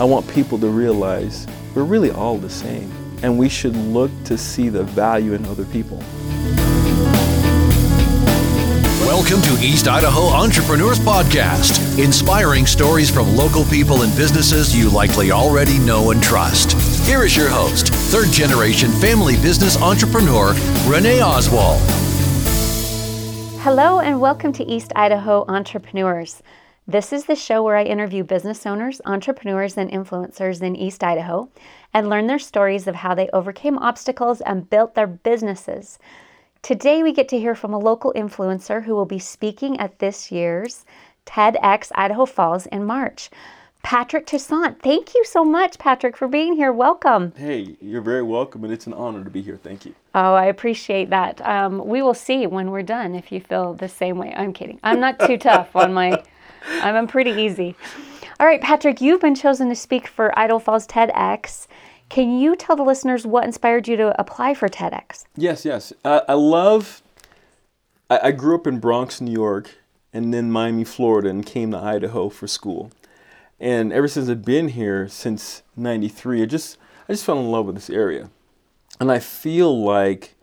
I want people to realize we're really all the same, and we should look to see the value in other people. Welcome to East Idaho Entrepreneurs Podcast, inspiring stories from local people and businesses you likely already know and trust. Here is your host, third generation family business entrepreneur, Renee Oswald. Hello, and welcome to East Idaho Entrepreneurs. This is the show where I interview business owners, entrepreneurs, and influencers in East Idaho and learn their stories of how they overcame obstacles and built their businesses. Today, we get to hear from a local influencer who will be speaking at this year's TEDx Idaho Falls in March. Patrick Toussaint. Thank you so much, Patrick, for being here. Welcome. Hey, you're very welcome, and it's an honor to be here. Thank you. Oh, I appreciate that. Um, we will see when we're done if you feel the same way. I'm kidding. I'm not too tough on my, I'm pretty easy. All right, Patrick, you've been chosen to speak for Idaho Falls TEDx. Can you tell the listeners what inspired you to apply for TEDx? Yes, yes. Uh, I love, I, I grew up in Bronx, New York, and then Miami, Florida, and came to Idaho for school. And ever since I've been here since 93, I just, I just fell in love with this area. And I feel like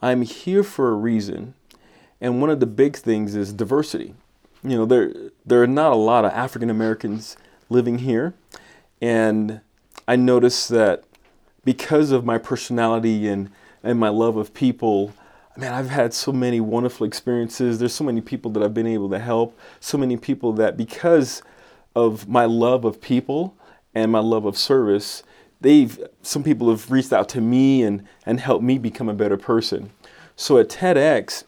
I'm here for a reason. And one of the big things is diversity. You know, there, there are not a lot of African Americans living here. And I noticed that because of my personality and, and my love of people, man, I've had so many wonderful experiences. There's so many people that I've been able to help, so many people that because of my love of people and my love of service, they've some people have reached out to me and, and helped me become a better person. So at TEDx,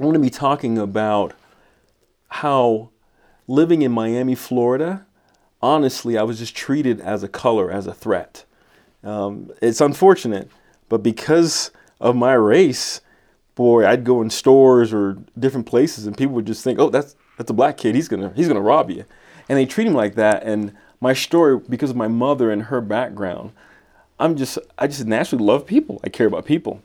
I want to be talking about how living in Miami, Florida, honestly, I was just treated as a color, as a threat. Um, it's unfortunate, but because of my race, boy, I'd go in stores or different places, and people would just think, "Oh, that's that's a black kid. He's gonna he's gonna rob you," and they treat him like that. And my story, because of my mother and her background, I'm just I just naturally love people. I care about people.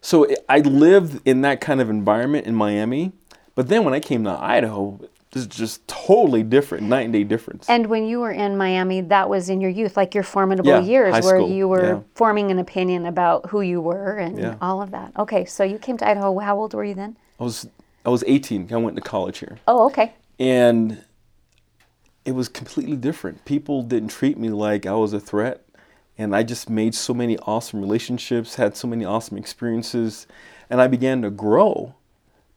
So I lived in that kind of environment in Miami, but then when I came to Idaho, is just totally different, night and day difference. And when you were in Miami, that was in your youth, like your formidable Yeah, years, where school, you were yeah. forming an opinion about who you were and Yeah. all of that. Okay, so you came to Idaho. How old were you then? I was I was 18. I went to college here, Oh, okay. and it was completely different. People didn't treat me like I was a threat, and I just made so many awesome relationships, had so many awesome experiences, and I began to grow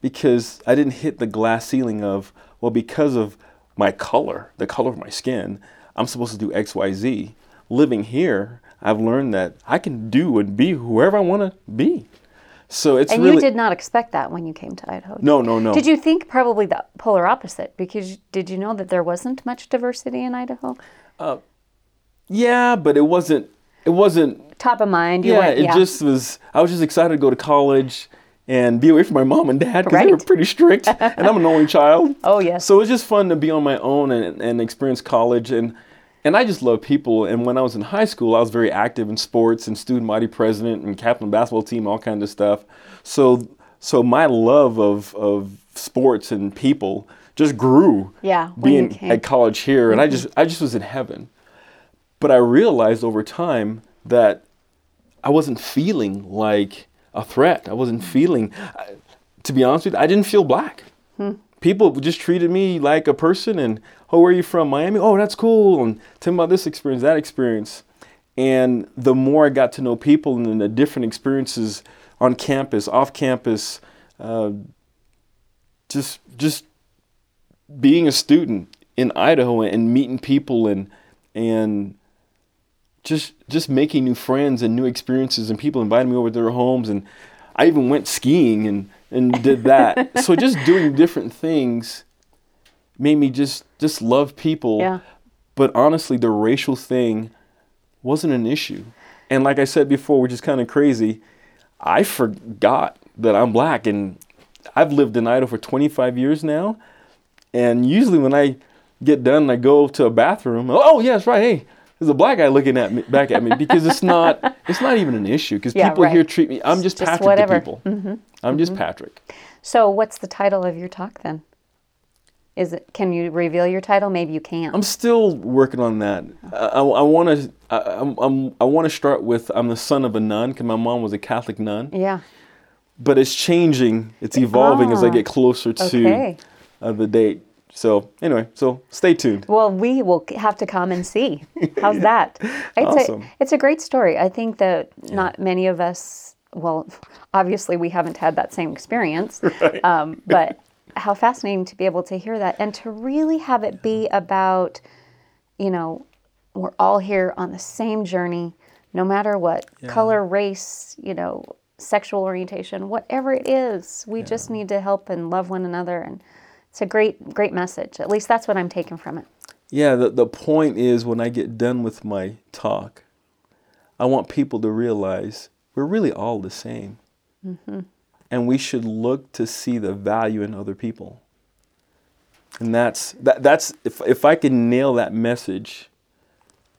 because I didn't hit the glass ceiling of well because of my color, the color of my skin, I'm supposed to do X, Y, Z. Living here, I've learned that I can do and be whoever I want to be. So it's And really you did not expect that when you came to Idaho. no, no, no. Did you think probably the polar opposite? Because did you know that there wasn't much diversity in Idaho? Uh, Yeah, but it wasn't. It wasn't. Top of mind, you Yeah, went, it yeah. just was. I was just excited to go to college and be away from my mom and dad because they were pretty strict, and I'm an only child. Oh, yes. So it was just fun to be on my own and, and experience college and. And I just love people. And when I was in high school, I was very active in sports and student body president and captain of the basketball team, all kinds of stuff. So, so my love of, of sports and people just grew. Yeah, being at college here, and I just I just was in heaven. But I realized over time that I wasn't feeling like a threat. I wasn't feeling, I- to be honest with you, I didn't feel black. People just treated me like a person and, oh, where are you from? Miami? Oh, that's cool. And tell me about this experience, that experience. And the more I got to know people and the different experiences on campus, off campus, uh, just just being a student in Idaho and meeting people and and just just making new friends and new experiences and people invited me over to their homes and I even went skiing and and did that. so just doing different things made me just just love people. Yeah. But honestly, the racial thing wasn't an issue. And like I said before, which is kind of crazy, I forgot that I'm black and I've lived in Idaho for 25 years now. And usually when I get done and I go to a bathroom, oh, oh yes, right, hey, there's a black guy looking at me back at me because it's not it's not even an issue because Yeah, people here treat me I'm just, Just Patrick whatever. Mm-hmm. to people. I'm just Patrick. So, what's the title of your talk then? Is it? Can you reveal your title? Maybe you can't. I'm still working on that. I, want to. I, I'm, I'm, I want to start with I'm the son of a nun because my mom was a Catholic nun. yeah. But it's changing. It's evolving as I Ah, get closer to okay. uh, the date. So anyway, so stay tuned. Well, we will have to come and see. How's that? It's Awesome. a it's a great story. I think that not many of us. Well, obviously we haven't had that same experience, um, but how fascinating to be able to hear that and to really have it be about, you know, we're all here on the same journey, no matter what color, race, you know, sexual orientation, whatever it is. We just need to help and love one another, and it's a great great message. At least that's what I'm taking from it. Yeah, the, the point is when I get done with my talk, I want people to realize we're really all the same. And we should look to see the value in other people. And that's, that, that's if, if I can nail that message,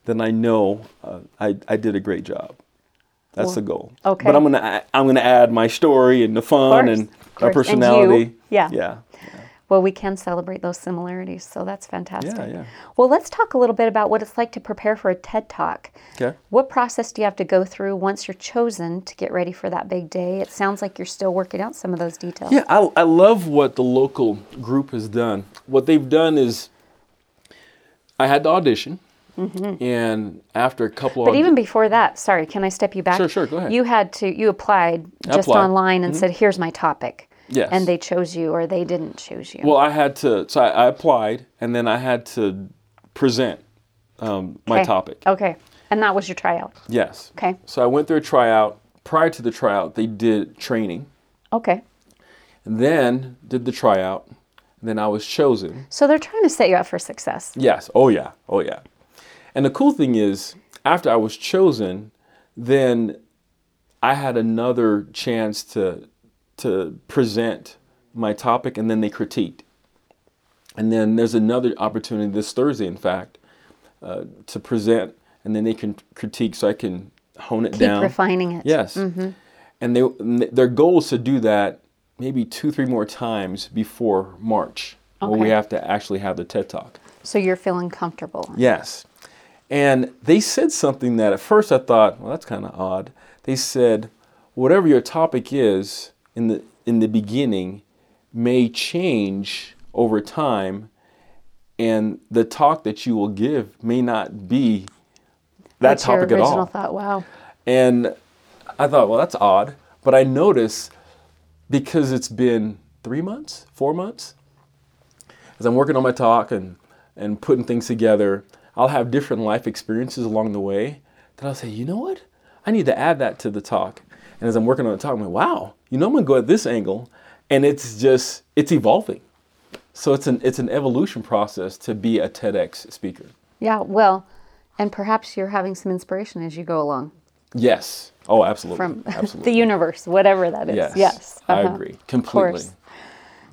then I know uh, I, I did a great job. That's Well, the goal. okay. But I'm gonna I'm gonna add my story and the fun and my course. And personality. Yeah. Yeah. Well, we can celebrate those similarities, so that's fantastic. Yeah, yeah. Well, let's talk a little bit about what it's like to prepare for a TED Talk. Okay. What process do you have to go through once you're chosen to get ready for that big day? It sounds like you're still working out some of those details. Yeah, I, I love what the local group has done. What they've done is, I had to audition, and after a couple Mm-hmm. But of even before that, sorry, can I step you back? Sure, sure, go ahead. You had to, you applied I just applied. Mm-hmm. online and said, here's my topic. Yes. And they chose you or they didn't choose you. well, I had to. So I, I applied, and then I had to present um, my Okay. topic. Okay. And that was your tryout. Yes. Okay. So I went through a tryout. Prior to the tryout, they did training, Okay. and then did the tryout. And then I was chosen. So they're trying to set you up for success. Yes. Oh yeah. Oh yeah. And the cool thing is, after I was chosen, then I had another chance to to present my topic, and then they critiqued. And then there's another opportunity this Thursday, in fact, uh, to present, and then they can critique, so I can hone it Keep down. refining it. Yes. And they and th- their goal is to do that maybe two, three more times before March, where we have to actually have the TED Talk. So you're feeling comfortable. Yes. And they said something that at first I thought, well, that's kind of odd. They said, whatever your topic is in the in the beginning may change over time, and the talk that you will give may not be that That's your topic at original all. thought. Wow. And I thought, well, that's odd. But I notice because it's been three months, four months, as I'm working on my talk and, and putting things together, I'll have different life experiences along the way that I'll say, you know what? I need to add that to the talk. And as I'm working on the talk, I'm like, wow, you know, I'm gonna go at this angle. And it's just, it's evolving. So it's an, it's an evolution process to be a TEDx speaker. Yeah. Well, and perhaps you're having some inspiration as you go along Yes. Oh, absolutely. from absolutely. the universe, whatever that is. Yes. Yes. I uh-huh. agree Of completely.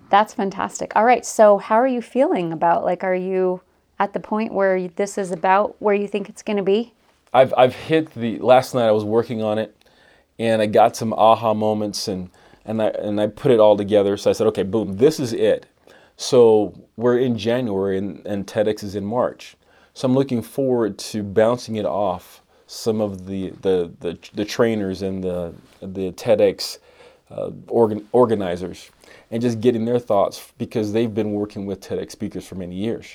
That's fantastic. All right. So, how are you feeling about like, are you at the point where this is about where you think it's going to be? I've I've hit the last night I was working on it and I got some aha moments and and I and I put it all together. So I said, okay, boom, this is it. So we're in January and, and TEDx is in March. So I'm looking forward to bouncing it off some of the the the, the trainers and the the TEDx uh, organ, organizers and just getting their thoughts because they've been working with TEDx speakers for many years.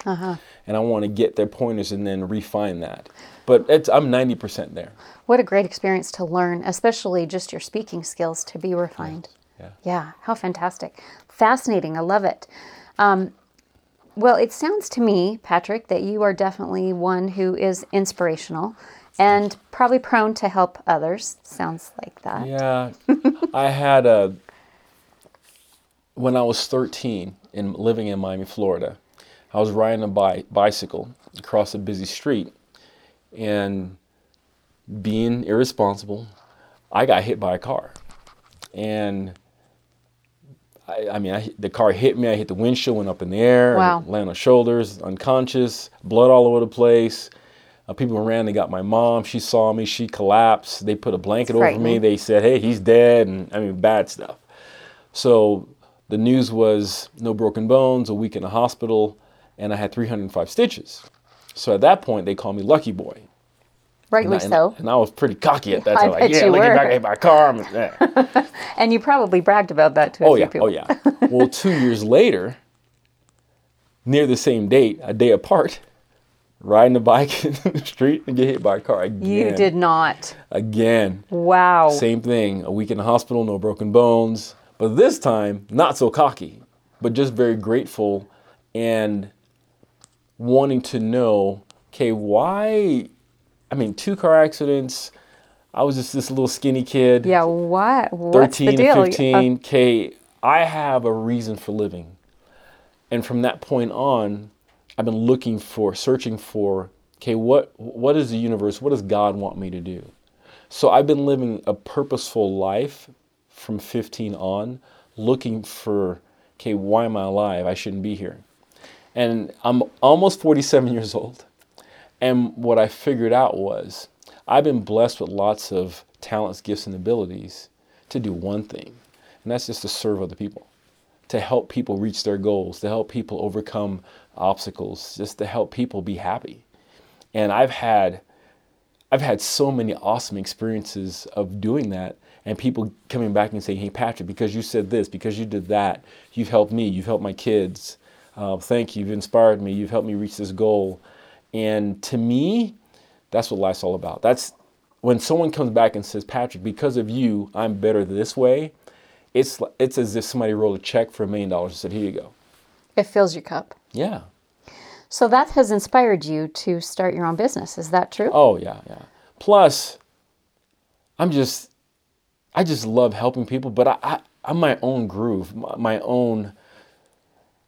And I want to get their pointers and then refine that. But it's, I'm 90% there. What a great experience to learn, especially just your speaking skills to be refined. Yeah. Yeah, how fantastic. Fascinating. I love it. Um, well, it sounds to me, Patrick, that you are definitely one who is inspirational and probably prone to help others. Sounds like that. Yeah. I had a, when I was 13 and living in Miami, Florida, I was riding a bi- bicycle across a busy street and being irresponsible, I got hit by a car. And I, I mean, I, the car hit me. I hit the windshield, went up in the air, Wow. landed on shoulders, unconscious, blood all over the place. Uh, people ran. They got my mom. She saw me. She collapsed. They put a blanket over me. They said, "Hey, he's dead," and I mean, bad stuff. So the news was no broken bones, a week in the hospital, and I had 305 stitches. So at that point, they called me Lucky Boy. Rightly and, I, so. and I was pretty cocky at that I time. Like, bet yeah, you look were. at hit by a car. I'm- yeah. And you probably bragged about that to a Oh few yeah, oh, people. oh yeah. well, two years later, near the same date, a day apart, riding a bike in the street and get hit by a car again. You did not. again. Wow. Same thing. A week in the hospital, no broken bones. But this time, not so cocky, but just very grateful and wanting to know, okay, why? I mean, two car accidents. I was just this little skinny kid. Yeah, what? What's 13 the deal? to 15 uh, okay i have a reason for living and from that point on i've been looking for searching for okay what what is the universe what does god want me to do so i've been living a purposeful life from 15 on looking for okay why am i alive i shouldn't be here and i'm almost 47 years old and what I figured out was I've been blessed with lots of talents, gifts, and abilities to do one thing, and that's just to serve other people, to help people reach their goals, to help people overcome obstacles, just to help people be happy. And I've had I've had so many awesome experiences of doing that and people coming back and saying, "Hey Patrick, because you said this, because you did that, you've helped me, you've helped my kids. Uh, thank you, you've inspired me, you've helped me reach this goal." And to me, that's what life's all about. That's when someone comes back and says, "Patrick, because of you, I'm better this way." It's it's as if somebody rolled a check for a million dollars and said, "Here you go." It fills your cup. Yeah. So that has inspired you to start your own business. Is that true? Oh yeah, yeah. Plus, I'm just, I just love helping people, but I, I I'm my own groove, my, my own,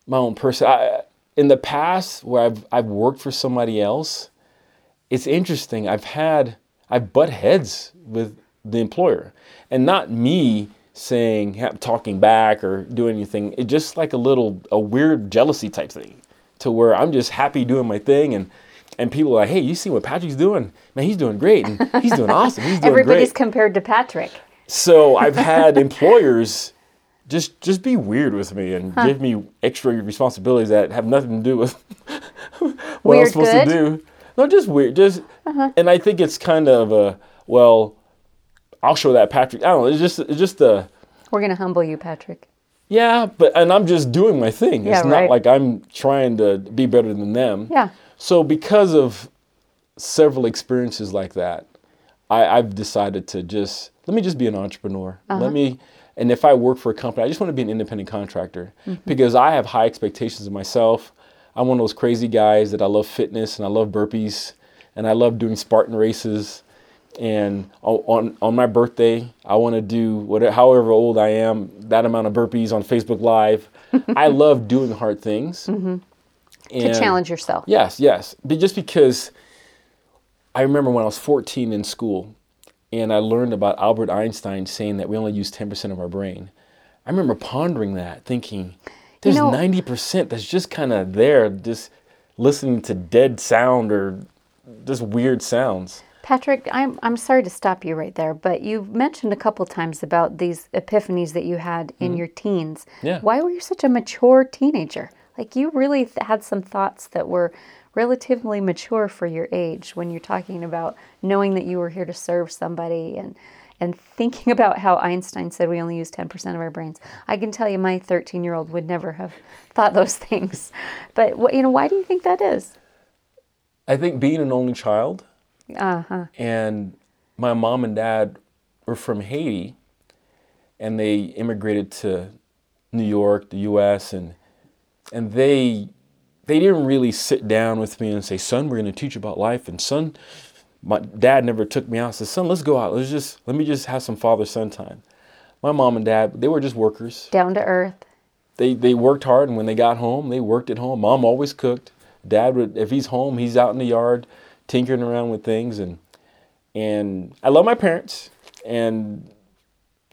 my own person. I, in the past, where I've I've worked for somebody else, it's interesting. I've had I've butt heads with the employer, and not me saying talking back or doing anything. It's just like a little a weird jealousy type thing, to where I'm just happy doing my thing and. And people are like, hey, you see what Patrick's doing? Man, he's doing great. And he's doing awesome. He's doing Everybody's great. compared to Patrick. So I've had employers just just be weird with me and give me extra responsibilities that have nothing to do with what I'm supposed good? to do. No, just weird. Just and I think it's kind of a well, I'll show that Patrick. I don't know. It's just it's just a We're going to humble you, Patrick. yeah, but and I'm just doing my thing. Yeah, it's not right. like I'm trying to be better than them. Yeah. So because of several experiences like that, I, I've decided to just let me just be an entrepreneur. Uh-huh. Let me and if I work for a company, I just want to be an independent contractor mm-hmm. because I have high expectations of myself. I'm one of those crazy guys that I love fitness and I love burpees and I love doing Spartan races. And on on my birthday, I want to do whatever, however old I am, that amount of burpees on Facebook Live. I love doing hard things. Mm-hmm. To And- challenge yourself. Yes, yes. But just because I remember when I was 14 in school and I learned about Albert Einstein saying that we only use 10% of our brain. I remember pondering that, thinking, there's know- 90% that's just kind of there, just listening to dead sound or just weird sounds. Patrick, I'm, I'm sorry to stop you right there, but you've mentioned a couple times about these epiphanies that you had in mm-hmm. your teens. Yeah. Why were you such a mature teenager? Like you really th- had some thoughts that were relatively mature for your age when you're talking about knowing that you were here to serve somebody and and thinking about how Einstein said we only use 10% of our brains. I can tell you my 13-year-old would never have thought those things. But what you know, why do you think that is? I think being an only child Uh-huh. and my mom and dad were from Haiti and they immigrated to New York, the US and and they they didn't really sit down with me and say, "Son, we're going to teach you about life." And son, my dad never took me out. Said, "Son, let's go out. Let's just let me just have some father-son time." My mom and dad, they were just workers. Down to earth. They they worked hard, and when they got home, they worked at home. Mom always cooked. Dad would, if he's home, he's out in the yard, tinkering around with things, and and I love my parents, and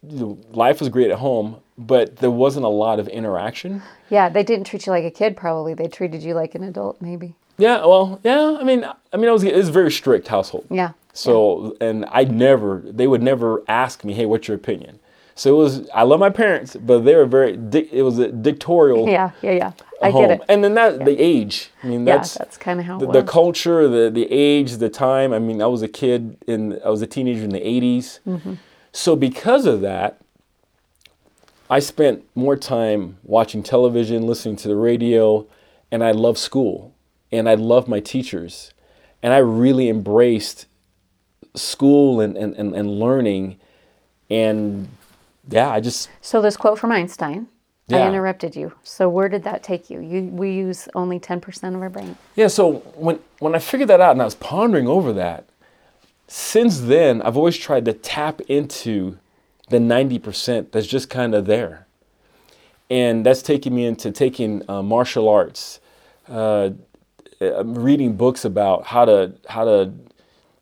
you know, life was great at home, but there wasn't a lot of interaction. Yeah, they didn't treat you like a kid. Probably they treated you like an adult. Maybe. Yeah, well, yeah. I mean, I mean, I was it was a very strict household. Yeah. So, and I never, they would never ask me, "Hey, what's your opinion?" So it was. I love my parents, but they were very. It was a dictatorial Yeah, yeah, yeah. I home. get it. And then that the age. I mean, yeah, that's that's kind of how it the, was. the culture, the the age, the time. I mean, I was a kid in. I was a teenager in the '80s. Mm-hmm. So because of that, I spent more time watching television, listening to the radio, and I loved school, and I loved my teachers, and I really embraced school and and, and, and learning, and yeah, I just so this quote from Einstein. I interrupted you. So where did that take you? You we use only 10% of our brain. Yeah, so when when I figured that out and I was pondering over that, since then I've always tried to tap into the 90% that's just kind of there. And that's taken me into taking uh, martial arts, uh, reading books about how to how to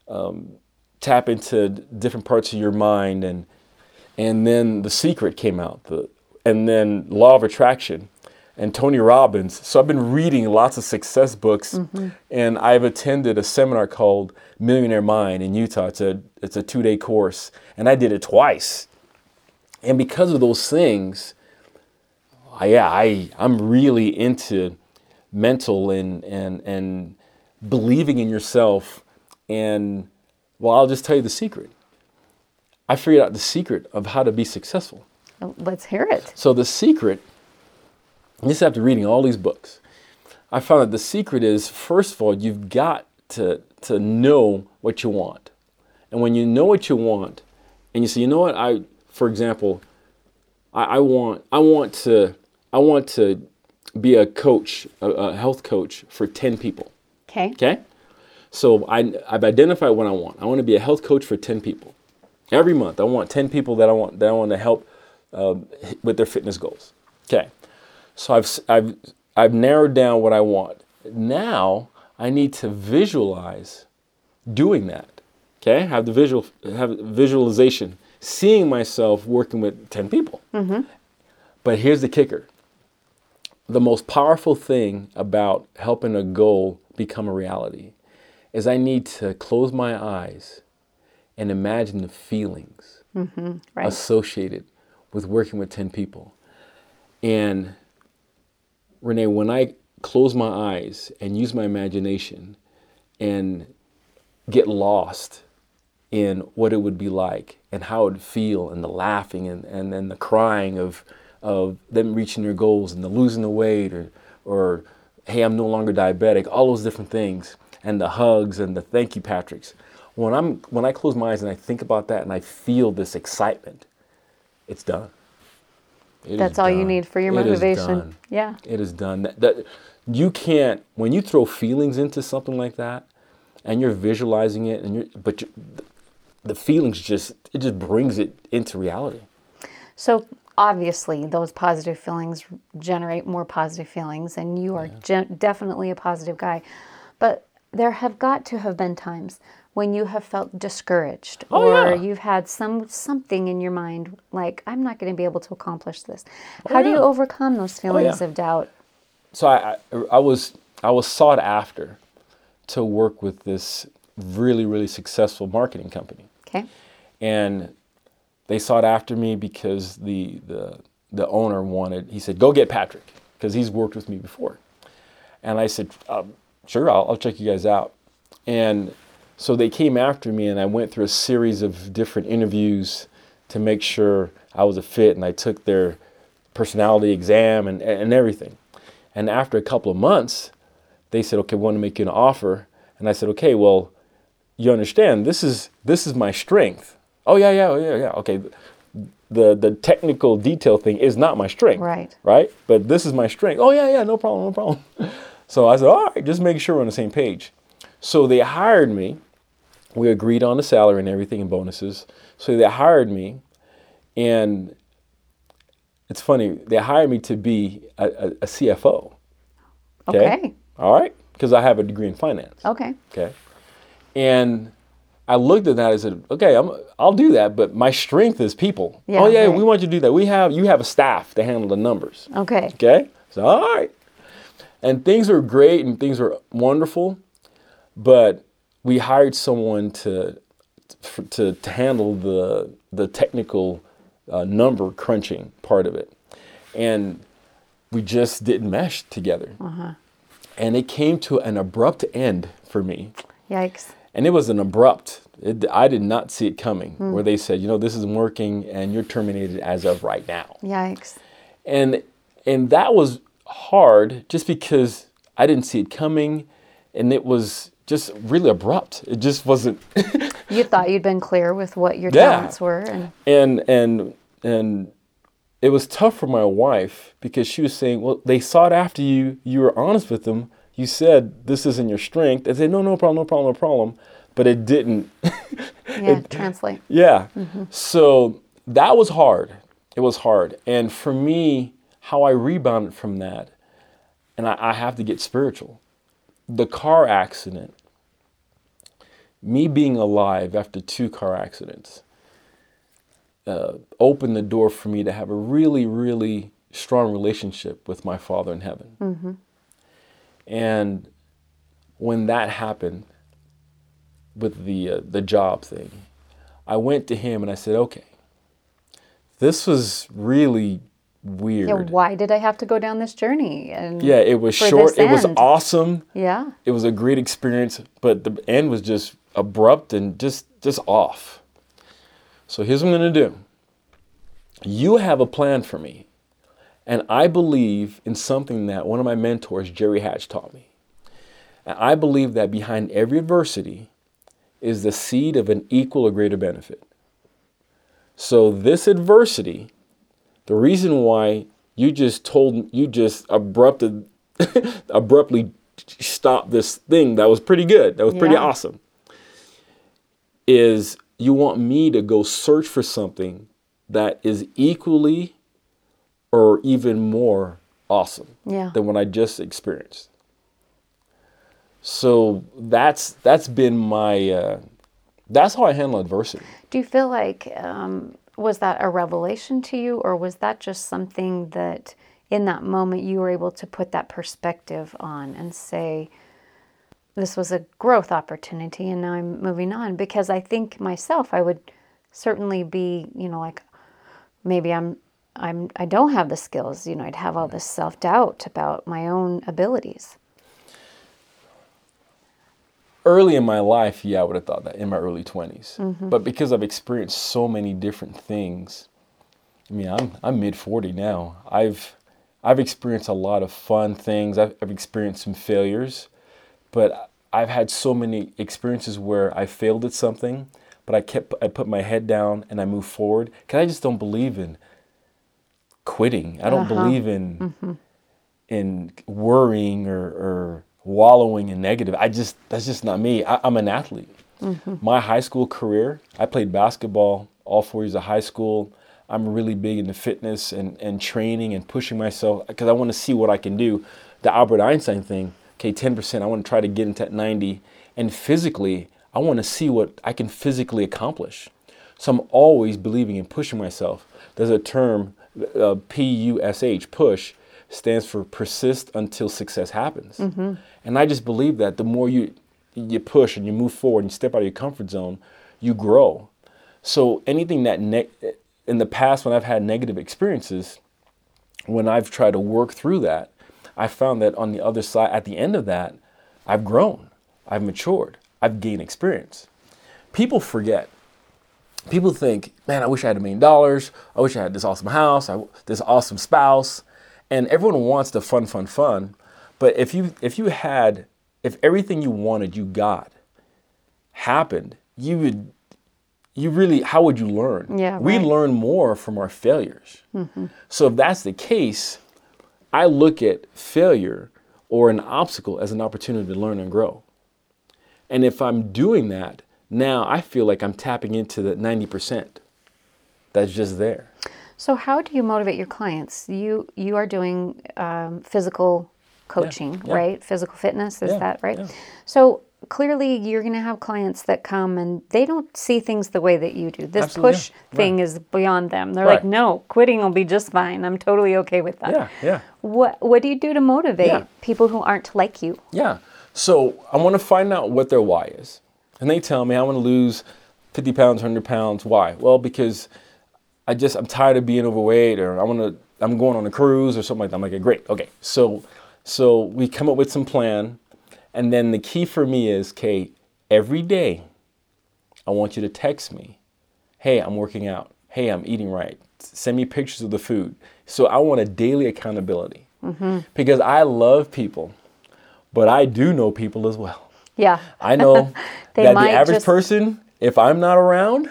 um, tap into different parts of your mind and and then The Secret came out, the, and then Law of Attraction, and Tony Robbins. So I've been reading lots of success books, mm-hmm. and I've attended a seminar called Millionaire Mind in Utah. It's a it's a two day course, and I did it twice. And because of those things, I, yeah, I I'm really into mental and and and believing in yourself. And well, I'll just tell you the secret. I figured out the secret of how to be successful. Oh, Let's hear it. So the secret, just after reading all these books, I found that the secret is first of all, you've got to to know what you want. And when you know what you want, and you say, you know what, I for example, I, I want I want to I want to be a coach, a, a health coach for 10 people. Okay. Okay? So I, I've identified what I want. I want to be a health coach for 10 people. Every month, I want 10 people that I want that I want to help um, with their fitness goals. Okay. So I've, I've, I've narrowed down what I want. Now I need to visualize doing that. Okay? Have the visual, have visualization, seeing myself working with 10 people. Mm-hmm. But here's the kicker the most powerful thing about helping a goal become a reality is I need to close my eyes and imagine the feelings mm-hmm. Right. associated with working with 10 people. And Renee, when I close my eyes and use my imagination and get lost in what it would be like and how it would feel and the laughing and, and then the crying of, of them reaching their goals and the losing the weight or, or hey, I'm no longer diabetic, all those different things and the hugs and the thank you Patricks. When I'm when I close my eyes and I think about that and I feel this excitement, it's done. It That's all you need for your It is motivation. done. Yeah. It is done. That, that you can't when you throw feelings into something like that, and you're visualizing it, and you're but you, the feelings just it just brings it into reality. So obviously, those positive feelings generate more positive feelings, and you are gen- definitely a positive guy. But there have got to have been times when you have felt discouraged, Oh, or yeah. you've had some something in your mind like I'm not going to be able to accomplish this. How do you Oh, overcome those feelings yeah. of doubt? So I, I I was I was sought after to work with this really really successful marketing company. Okay. and they sought after me because the the the owner wanted. He said, "Go get Patrick," because he's worked with me before. And I said, um, "Sure, I'll, I'll check you guys out." And so they came after me, and I went through a series of different interviews to make sure I was a fit, and I took their personality exam and and everything. And after a couple of months, they said, "Okay, we want to make you an offer." And I said, "Okay, well." you understand this is this is my strength. Oh yeah, yeah, yeah, yeah. Okay. The the technical detail thing is not my strength. Right. Right? But this is my strength. Oh yeah, yeah, no problem, no problem. So I said, all right, just make sure we're on the same page. So they hired me. We agreed on the salary and everything and bonuses. So they hired me and it's funny, they hired me to be a, a, a CFO. Okay. All right? Because I have a degree in finance. Okay. Okay. And I looked at that and said, okay, I'm, I'll do that, but my strength is people. Yeah, oh yeah, right. we want you to do that. We have you have a staff to handle the numbers. Okay. Okay. So all right. And things were great and things were wonderful, but we hired someone to to, to handle the the technical uh, number crunching part of it, and we just didn't mesh together. Uh-huh. And it came to an abrupt end for me. Yikes. And it was an abrupt, it, I did not see it coming, where they said, you know, this isn't working and you're terminated as of right now. Yikes. And and that was hard just because I didn't see it coming and it was just really abrupt. It just wasn't You thought you'd been clear with what your Yeah. talents were, and and and and it was tough for my wife because she was saying, "Well, they sought after you. You were honest with them. You said this isn't your strength." I said, "No, no problem, no problem, no problem." But it didn't. yeah, translate. yeah. Mm-hmm. So that was hard. It was hard, and for me, how I rebounded from that, and I, I have to get spiritual. The car accident. Me being alive after two car accidents uh, opened the door for me to have a really, really strong relationship with my Father in heaven. And when that happened with the uh, the job thing, I went to him and I said, "Okay, this was really weird. Yeah, why did I have to go down this journey? And Yeah, it was short. It was awesome. yeah, It was a great experience, but the end was just abrupt and just just off. So here's what I'm going to do. You have a plan for me. And I believe in something that one of my mentors, Jerry Hatch, taught me. And I believe that behind every adversity is the seed of an equal or greater benefit. So this adversity, the reason why you just told you just abruptly abruptly stopped this thing that was pretty good, that was pretty awesome, is you want me to go search for something that is equally or even more awesome Yeah. than what I just experienced. So that's that's been my uh, that's how I handle adversity. Do you feel like um, was that a revelation to you, or was that just something that in that moment you were able to put that perspective on and say, "This was a growth opportunity, and now I'm moving on"? Because I think myself, I would certainly be, you know, like maybe I'm. I'm I don't have the skills, you know, I'd have all this self-doubt about my own abilities. Early in my life, yeah, I would have thought that in my early 20s. Mm-hmm. But because I've experienced so many different things, I mean, I'm, I'm mid 40 now. I've, I've experienced a lot of fun things. I've, I've experienced some failures, but I've had so many experiences where I failed at something, but I kept, I put my head down and I moved forward. Cause I just don't believe in quitting. I don't uh-huh. believe in, mm-hmm. in worrying or, or wallowing in negative. I just that's just not me. I, I'm an athlete. My high school career, I played basketball all four years of high school. I'm really big into fitness and, and training and pushing myself because I want to see what I can do. The Albert Einstein thing, okay, 10%, I want to try to get into that 90. And physically, I want to see what I can physically accomplish. So I'm always believing and pushing myself. There's a term, uh, P-U-S-H, push, stands for persist until success happens. Mm-hmm. And I just believe that the more you you push and you move forward and you step out of your comfort zone, you grow. So anything that ne- in the past when I've had negative experiences, when I've tried to work through that, I found that on the other side, at the end of that, I've grown, I've matured, I've gained experience. People forget. People think, man, I wish I had a million dollars. I wish I had this awesome house, I, this awesome spouse, and everyone wants the fun, fun, fun. But if you if you had if everything you wanted you got happened, you would you really how would you learn? Yeah, we right. Mm-hmm. learn more from our failures. So if that's the case, I look at failure or an obstacle as an opportunity to learn and grow. And if I'm doing that, now I feel like I'm tapping into the 90% that's just there. So how do you motivate your clients? You you are doing um, physical coaching, yeah. right? Physical fitness is Yeah, that right? yeah. So clearly you're going to have clients that come and they don't see things the way that you do. This Absolutely, push yeah. thing is beyond them. They're like, "No, quitting will be just fine. I'm totally okay with that." Yeah, yeah. What what do you do to motivate Yeah. people who aren't like you? Yeah. So I want to find out what their why is. And they tell me I want to lose 50 pounds, 100 pounds. Why? Well, because I just I'm tired of being overweight, or I want to I'm going on a cruise or something like that. I'm like, great, okay. So so we come up with some plan, and then the key for me is, okay, every day, I want you to text me, hey, I'm working out. Hey, I'm eating right. Send me pictures of the food. So I want a daily accountability mm-hmm. because I love people, but I do know people as well. Yeah. I know that the average just- person, if I'm not around,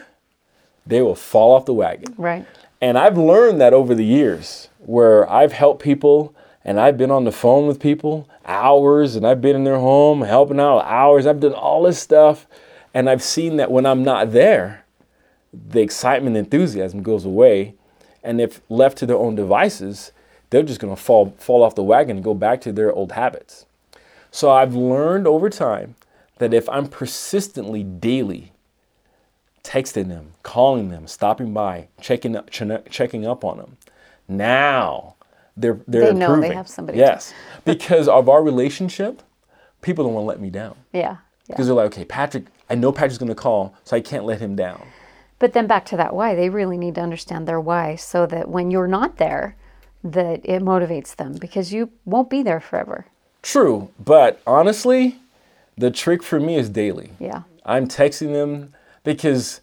they will fall off the wagon. Right. And I've learned that over the years where I've helped people and I've been on the phone with people hours and I've been in their home helping out hours. I've done all this stuff. And I've seen that when I'm not there, the excitement and enthusiasm goes away. And if left to their own devices, they're just going to fall, fall off the wagon and go back to their old habits. So I've learned over time that if I'm persistently daily texting them, calling them, stopping by, checking up, ch- checking up on them. Now they're they're They know they have somebody Yes, because of our relationship, people don't want to let me down Yeah. Yeah. because they're like, okay, Patrick, I know Patrick's going to call, so I can't let him down. But then back to that why, they really need to understand their why so that when you're not there, that it motivates them because you won't be there forever. True, but honestly, the trick for me is daily. Yeah. I'm texting them because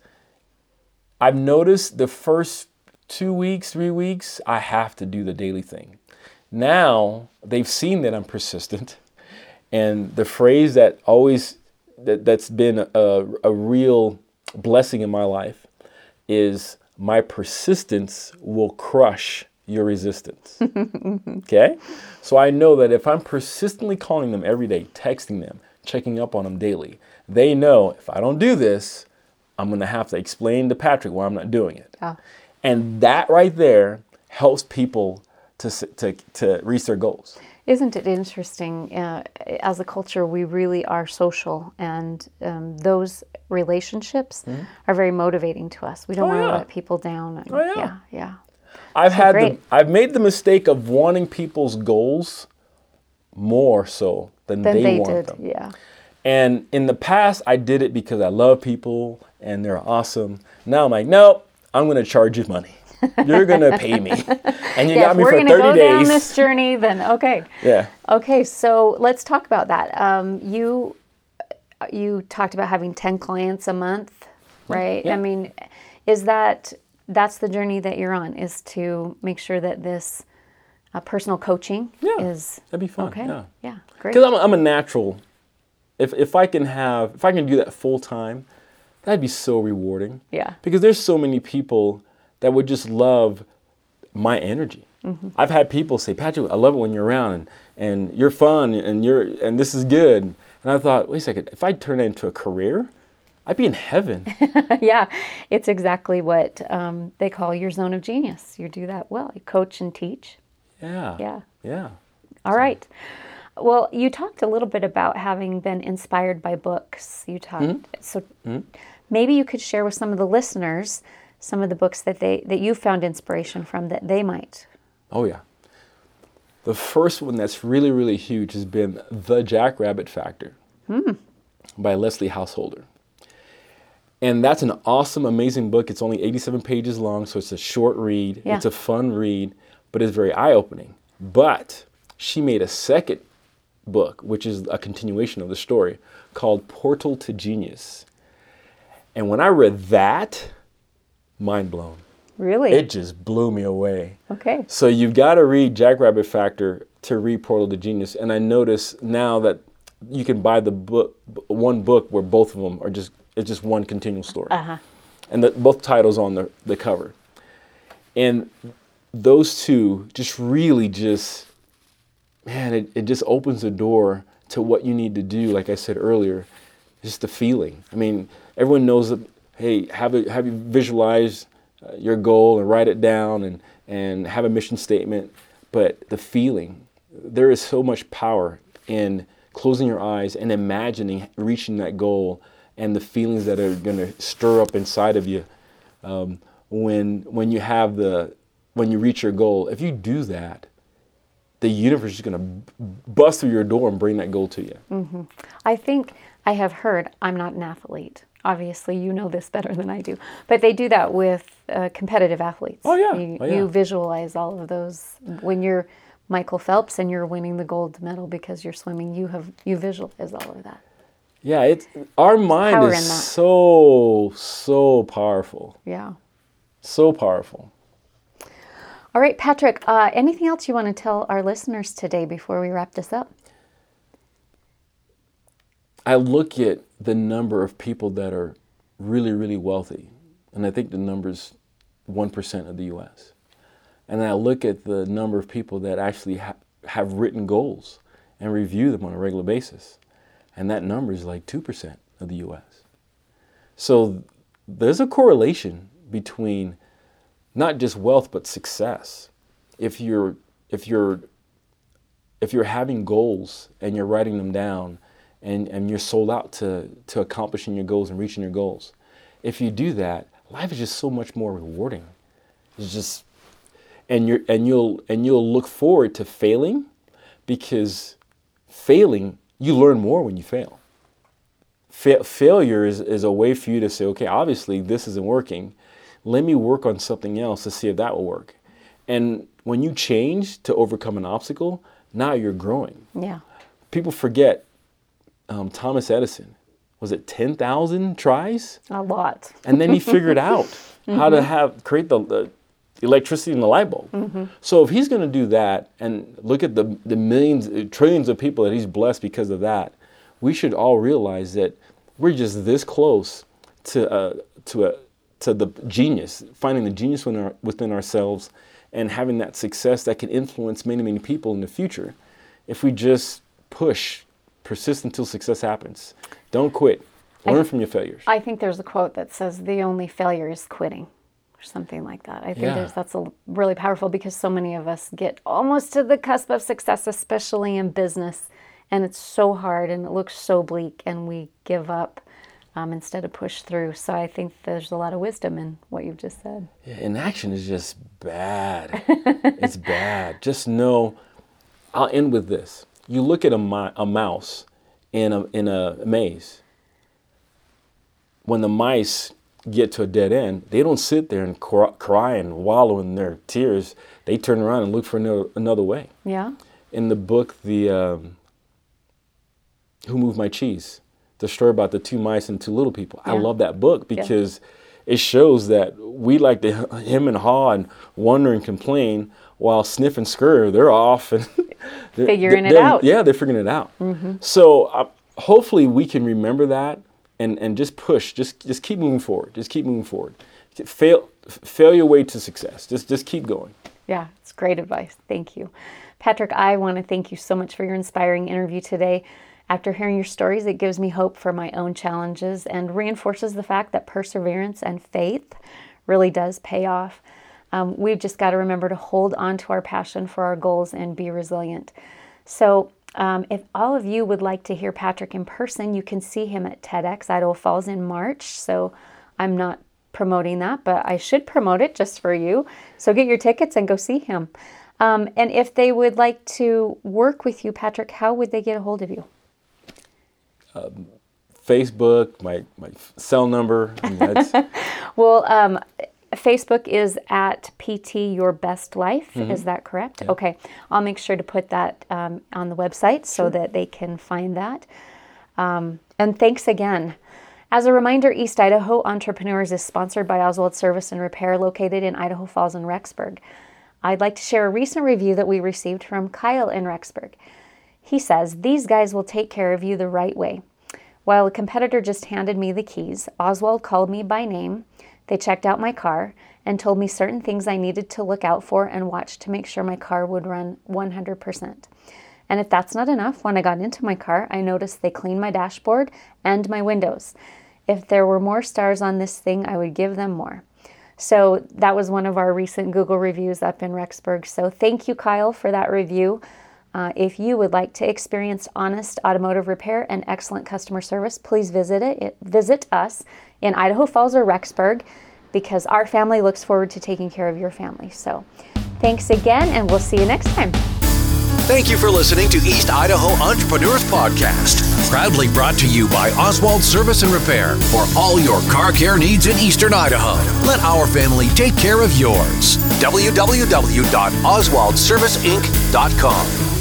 I've noticed the first two weeks, three weeks, I have to do the daily thing. Now they've seen that I'm persistent, and the phrase that always that, that's been a, a real blessing in my life is my persistence will crush your resistance. Okay? So I know that if I'm persistently calling them every day, texting them, checking up on them daily, they know if I don't do this, I'm going to have to explain to Patrick why I'm not doing it. Ah. And that right there helps people to, to, to reach their goals. Isn't it interesting? Uh, as a culture, we really are social, and um, those relationships are very motivating to us. We don't? Oh, want to yeah. let people down. and- Oh, yeah. yeah, yeah. I've had the. I've made the mistake of wanting people's goals more so than Then they, they, want did. them. Yeah. And in the past, I did it because I love people and they're awesome. Now I'm like, nope, I'm going to charge you money. You're going to pay me. And you Yeah, got me we're going to go down this journey, then okay. yeah. Okay, so let's talk about that. Um, you you talked about having ten clients a month, right? Yeah. I mean, is that that's the journey that you're on? Is to make sure that this uh, personal coaching Yeah, is That'd be fun. okay. Yeah. yeah, great. Because I'm, I'm a natural. If, if I can have, if I can do that full time, that'd be so rewarding. Yeah. Because there's so many people that would just love my energy. Mm-hmm. I've had people say, Patrick, I love it when you're around and, and you're fun and you're and this is good. And I thought, wait a second, if I turn it into a career, I'd be in heaven. yeah, it's exactly what um, they call your zone of genius. You do that well. You coach and teach. Yeah. Yeah. Yeah. All right. Well, you talked a little bit about having been inspired by books. You talked Mm-hmm. so maybe you could share with some of the listeners some of the books that they that you found inspiration from that they might. Oh yeah. The first one that's really, really huge has been The Jackrabbit Factor by Leslie Householder. And that's an awesome, amazing book. It's only 87 pages long, so it's a short read. Yeah. It's a fun read, but it's very eye opening. But she made a second book, which is a continuation of the story, called Portal to Genius. And when I read that, mind blown. Really? It just blew me away. okay. So you've got to read Jackrabbit Factor to read Portal to Genius. And I notice now that you can buy the book, one book where both of them are just it's just one continual story, Uh-huh. and the, both titles on the the cover. And those two just really just man, it, it just opens the door to what you need to do. Like I said earlier, just the feeling. I mean, everyone knows that. Hey, have it, have you visualized uh, your goal and write it down and and have a mission statement. But the feeling, there is so much power in closing your eyes and imagining reaching that goal and the feelings that are going to stir up inside of you um, when when you have the when you reach your goal. If you do that, the universe is going to bust through your door and bring that goal to you. I think I have heard, I'm not an athlete. Obviously, you know this better than I do. But they do that with uh, competitive athletes. Oh, yeah. You, Oh, yeah. you visualize all of those when you're Michael Phelps and you're winning the gold medal because you're swimming. You have you visualize all of that. Yeah, it's our mind is so so powerful, Yeah. so powerful. All right, Patrick. Uh, anything else you want to tell our listeners today before we wrap this up? I look at the number of people that are really, really wealthy, and I think the number's 1% of the US. And I look at the number of people that actually ha- have written goals and review them on a regular basis, and that number is like 2% of the US. So there's a correlation between not just wealth but success. If you're if you're if you're having goals and you're writing them down and, and you're sold out to, to accomplishing your goals and reaching your goals, if you do that, life is just so much more rewarding. It's just and you're and you'll and you'll look forward to failing because failing you learn more when you fail. Fa- failure is, is a way for you to say, okay, obviously this isn't working. Let me work on something else to see if that will work. And when you change to overcome an obstacle, now you're growing. Yeah. People forget um, Thomas Edison. Was it 10,000 tries? A lot. and then he figured out how to have create the, the electricity in the light bulb. So if he's going to do that and look at the the millions, uh, trillions of people that he's blessed because of that, we should all realize that we're just this close to uh, to a to the genius, finding the genius within, our, within ourselves, and having that success that can influence many many people in the future. If we just push, persist until success happens. Don't quit. Learn from your failures. I think there's a quote that says the only failure is quitting or something like that. I think Yeah. there's that's a, really powerful because so many of us get almost to the cusp of success especially in business and it's so hard and it looks so bleak and we give up um, instead of push through. So I think there's a lot of wisdom in what you've just said. Yeah, inaction is just bad. it's bad. Just know. I'll end with this. You look at a, mi- a mouse in a in a maze. When the mice get to a dead end, they don't sit there and cry, cry and wallow in their tears. They turn around and look for another, another way. Yeah. In the book, the um, Who Moved My Cheese, the story about the two mice and two little people. I love that book because it shows that we like to hem and haw and wonder and complain while sniff and scurry, they're off and they're- Figuring it they're- out. Mm-hmm. Yeah, they're figuring it out. So uh, hopefully we can remember that and, and just push, just just keep moving forward, just keep moving forward. Fail, fail your way to success. Just just keep going. Yeah, it's great advice. Thank you. Patrick, I want to thank you so much for your inspiring interview today. After hearing your stories, it gives me hope for my own challenges and reinforces the fact that perseverance and faith really does pay off. Um, we've just got to remember to hold on to our passion for our goals and be resilient. So, um, if all of you would like to hear Patrick in person, you can see him at TEDx Idaho Falls in March. So, I'm not promoting that, but I should promote it just for you. So, get your tickets and go see him. Um, and if they would like to work with you, Patrick, how would they get a hold of you? Facebook, my, my cell number. I mean, that's, Well, um, Facebook is at PT Your Best Life. Is that correct? Okay. I'll make sure to put that um, on the website so that they can find that. Um, and thanks again. As a reminder, East Idaho Entrepreneurs is sponsored by Oswald Service and Repair located in Idaho Falls and Rexburg. I'd like to share a recent review that we received from Kyle in Rexburg. He says, These guys will take care of you the right way. While a competitor just handed me the keys, Oswald called me by name. They checked out my car and told me certain things I needed to look out for and watch to make sure my car would run 100%. And if that's not enough, when I got into my car, I noticed they cleaned my dashboard and my windows. If there were more stars on this thing, I would give them more. So that was one of our recent Google reviews up in Rexburg. So thank you, Kyle, for that review. Uh, if you would like to experience honest automotive repair and excellent customer service, please visit it, it, visit us in Idaho Falls or Rexburg because our family looks forward to taking care of your family. So, thanks again and we'll see you next time. Thank you for listening to East Idaho Entrepreneurs Podcast, proudly brought to you by Oswald Service and Repair for all your car care needs in Eastern Idaho. Let our family take care of yours. www.oswaldserviceinc.com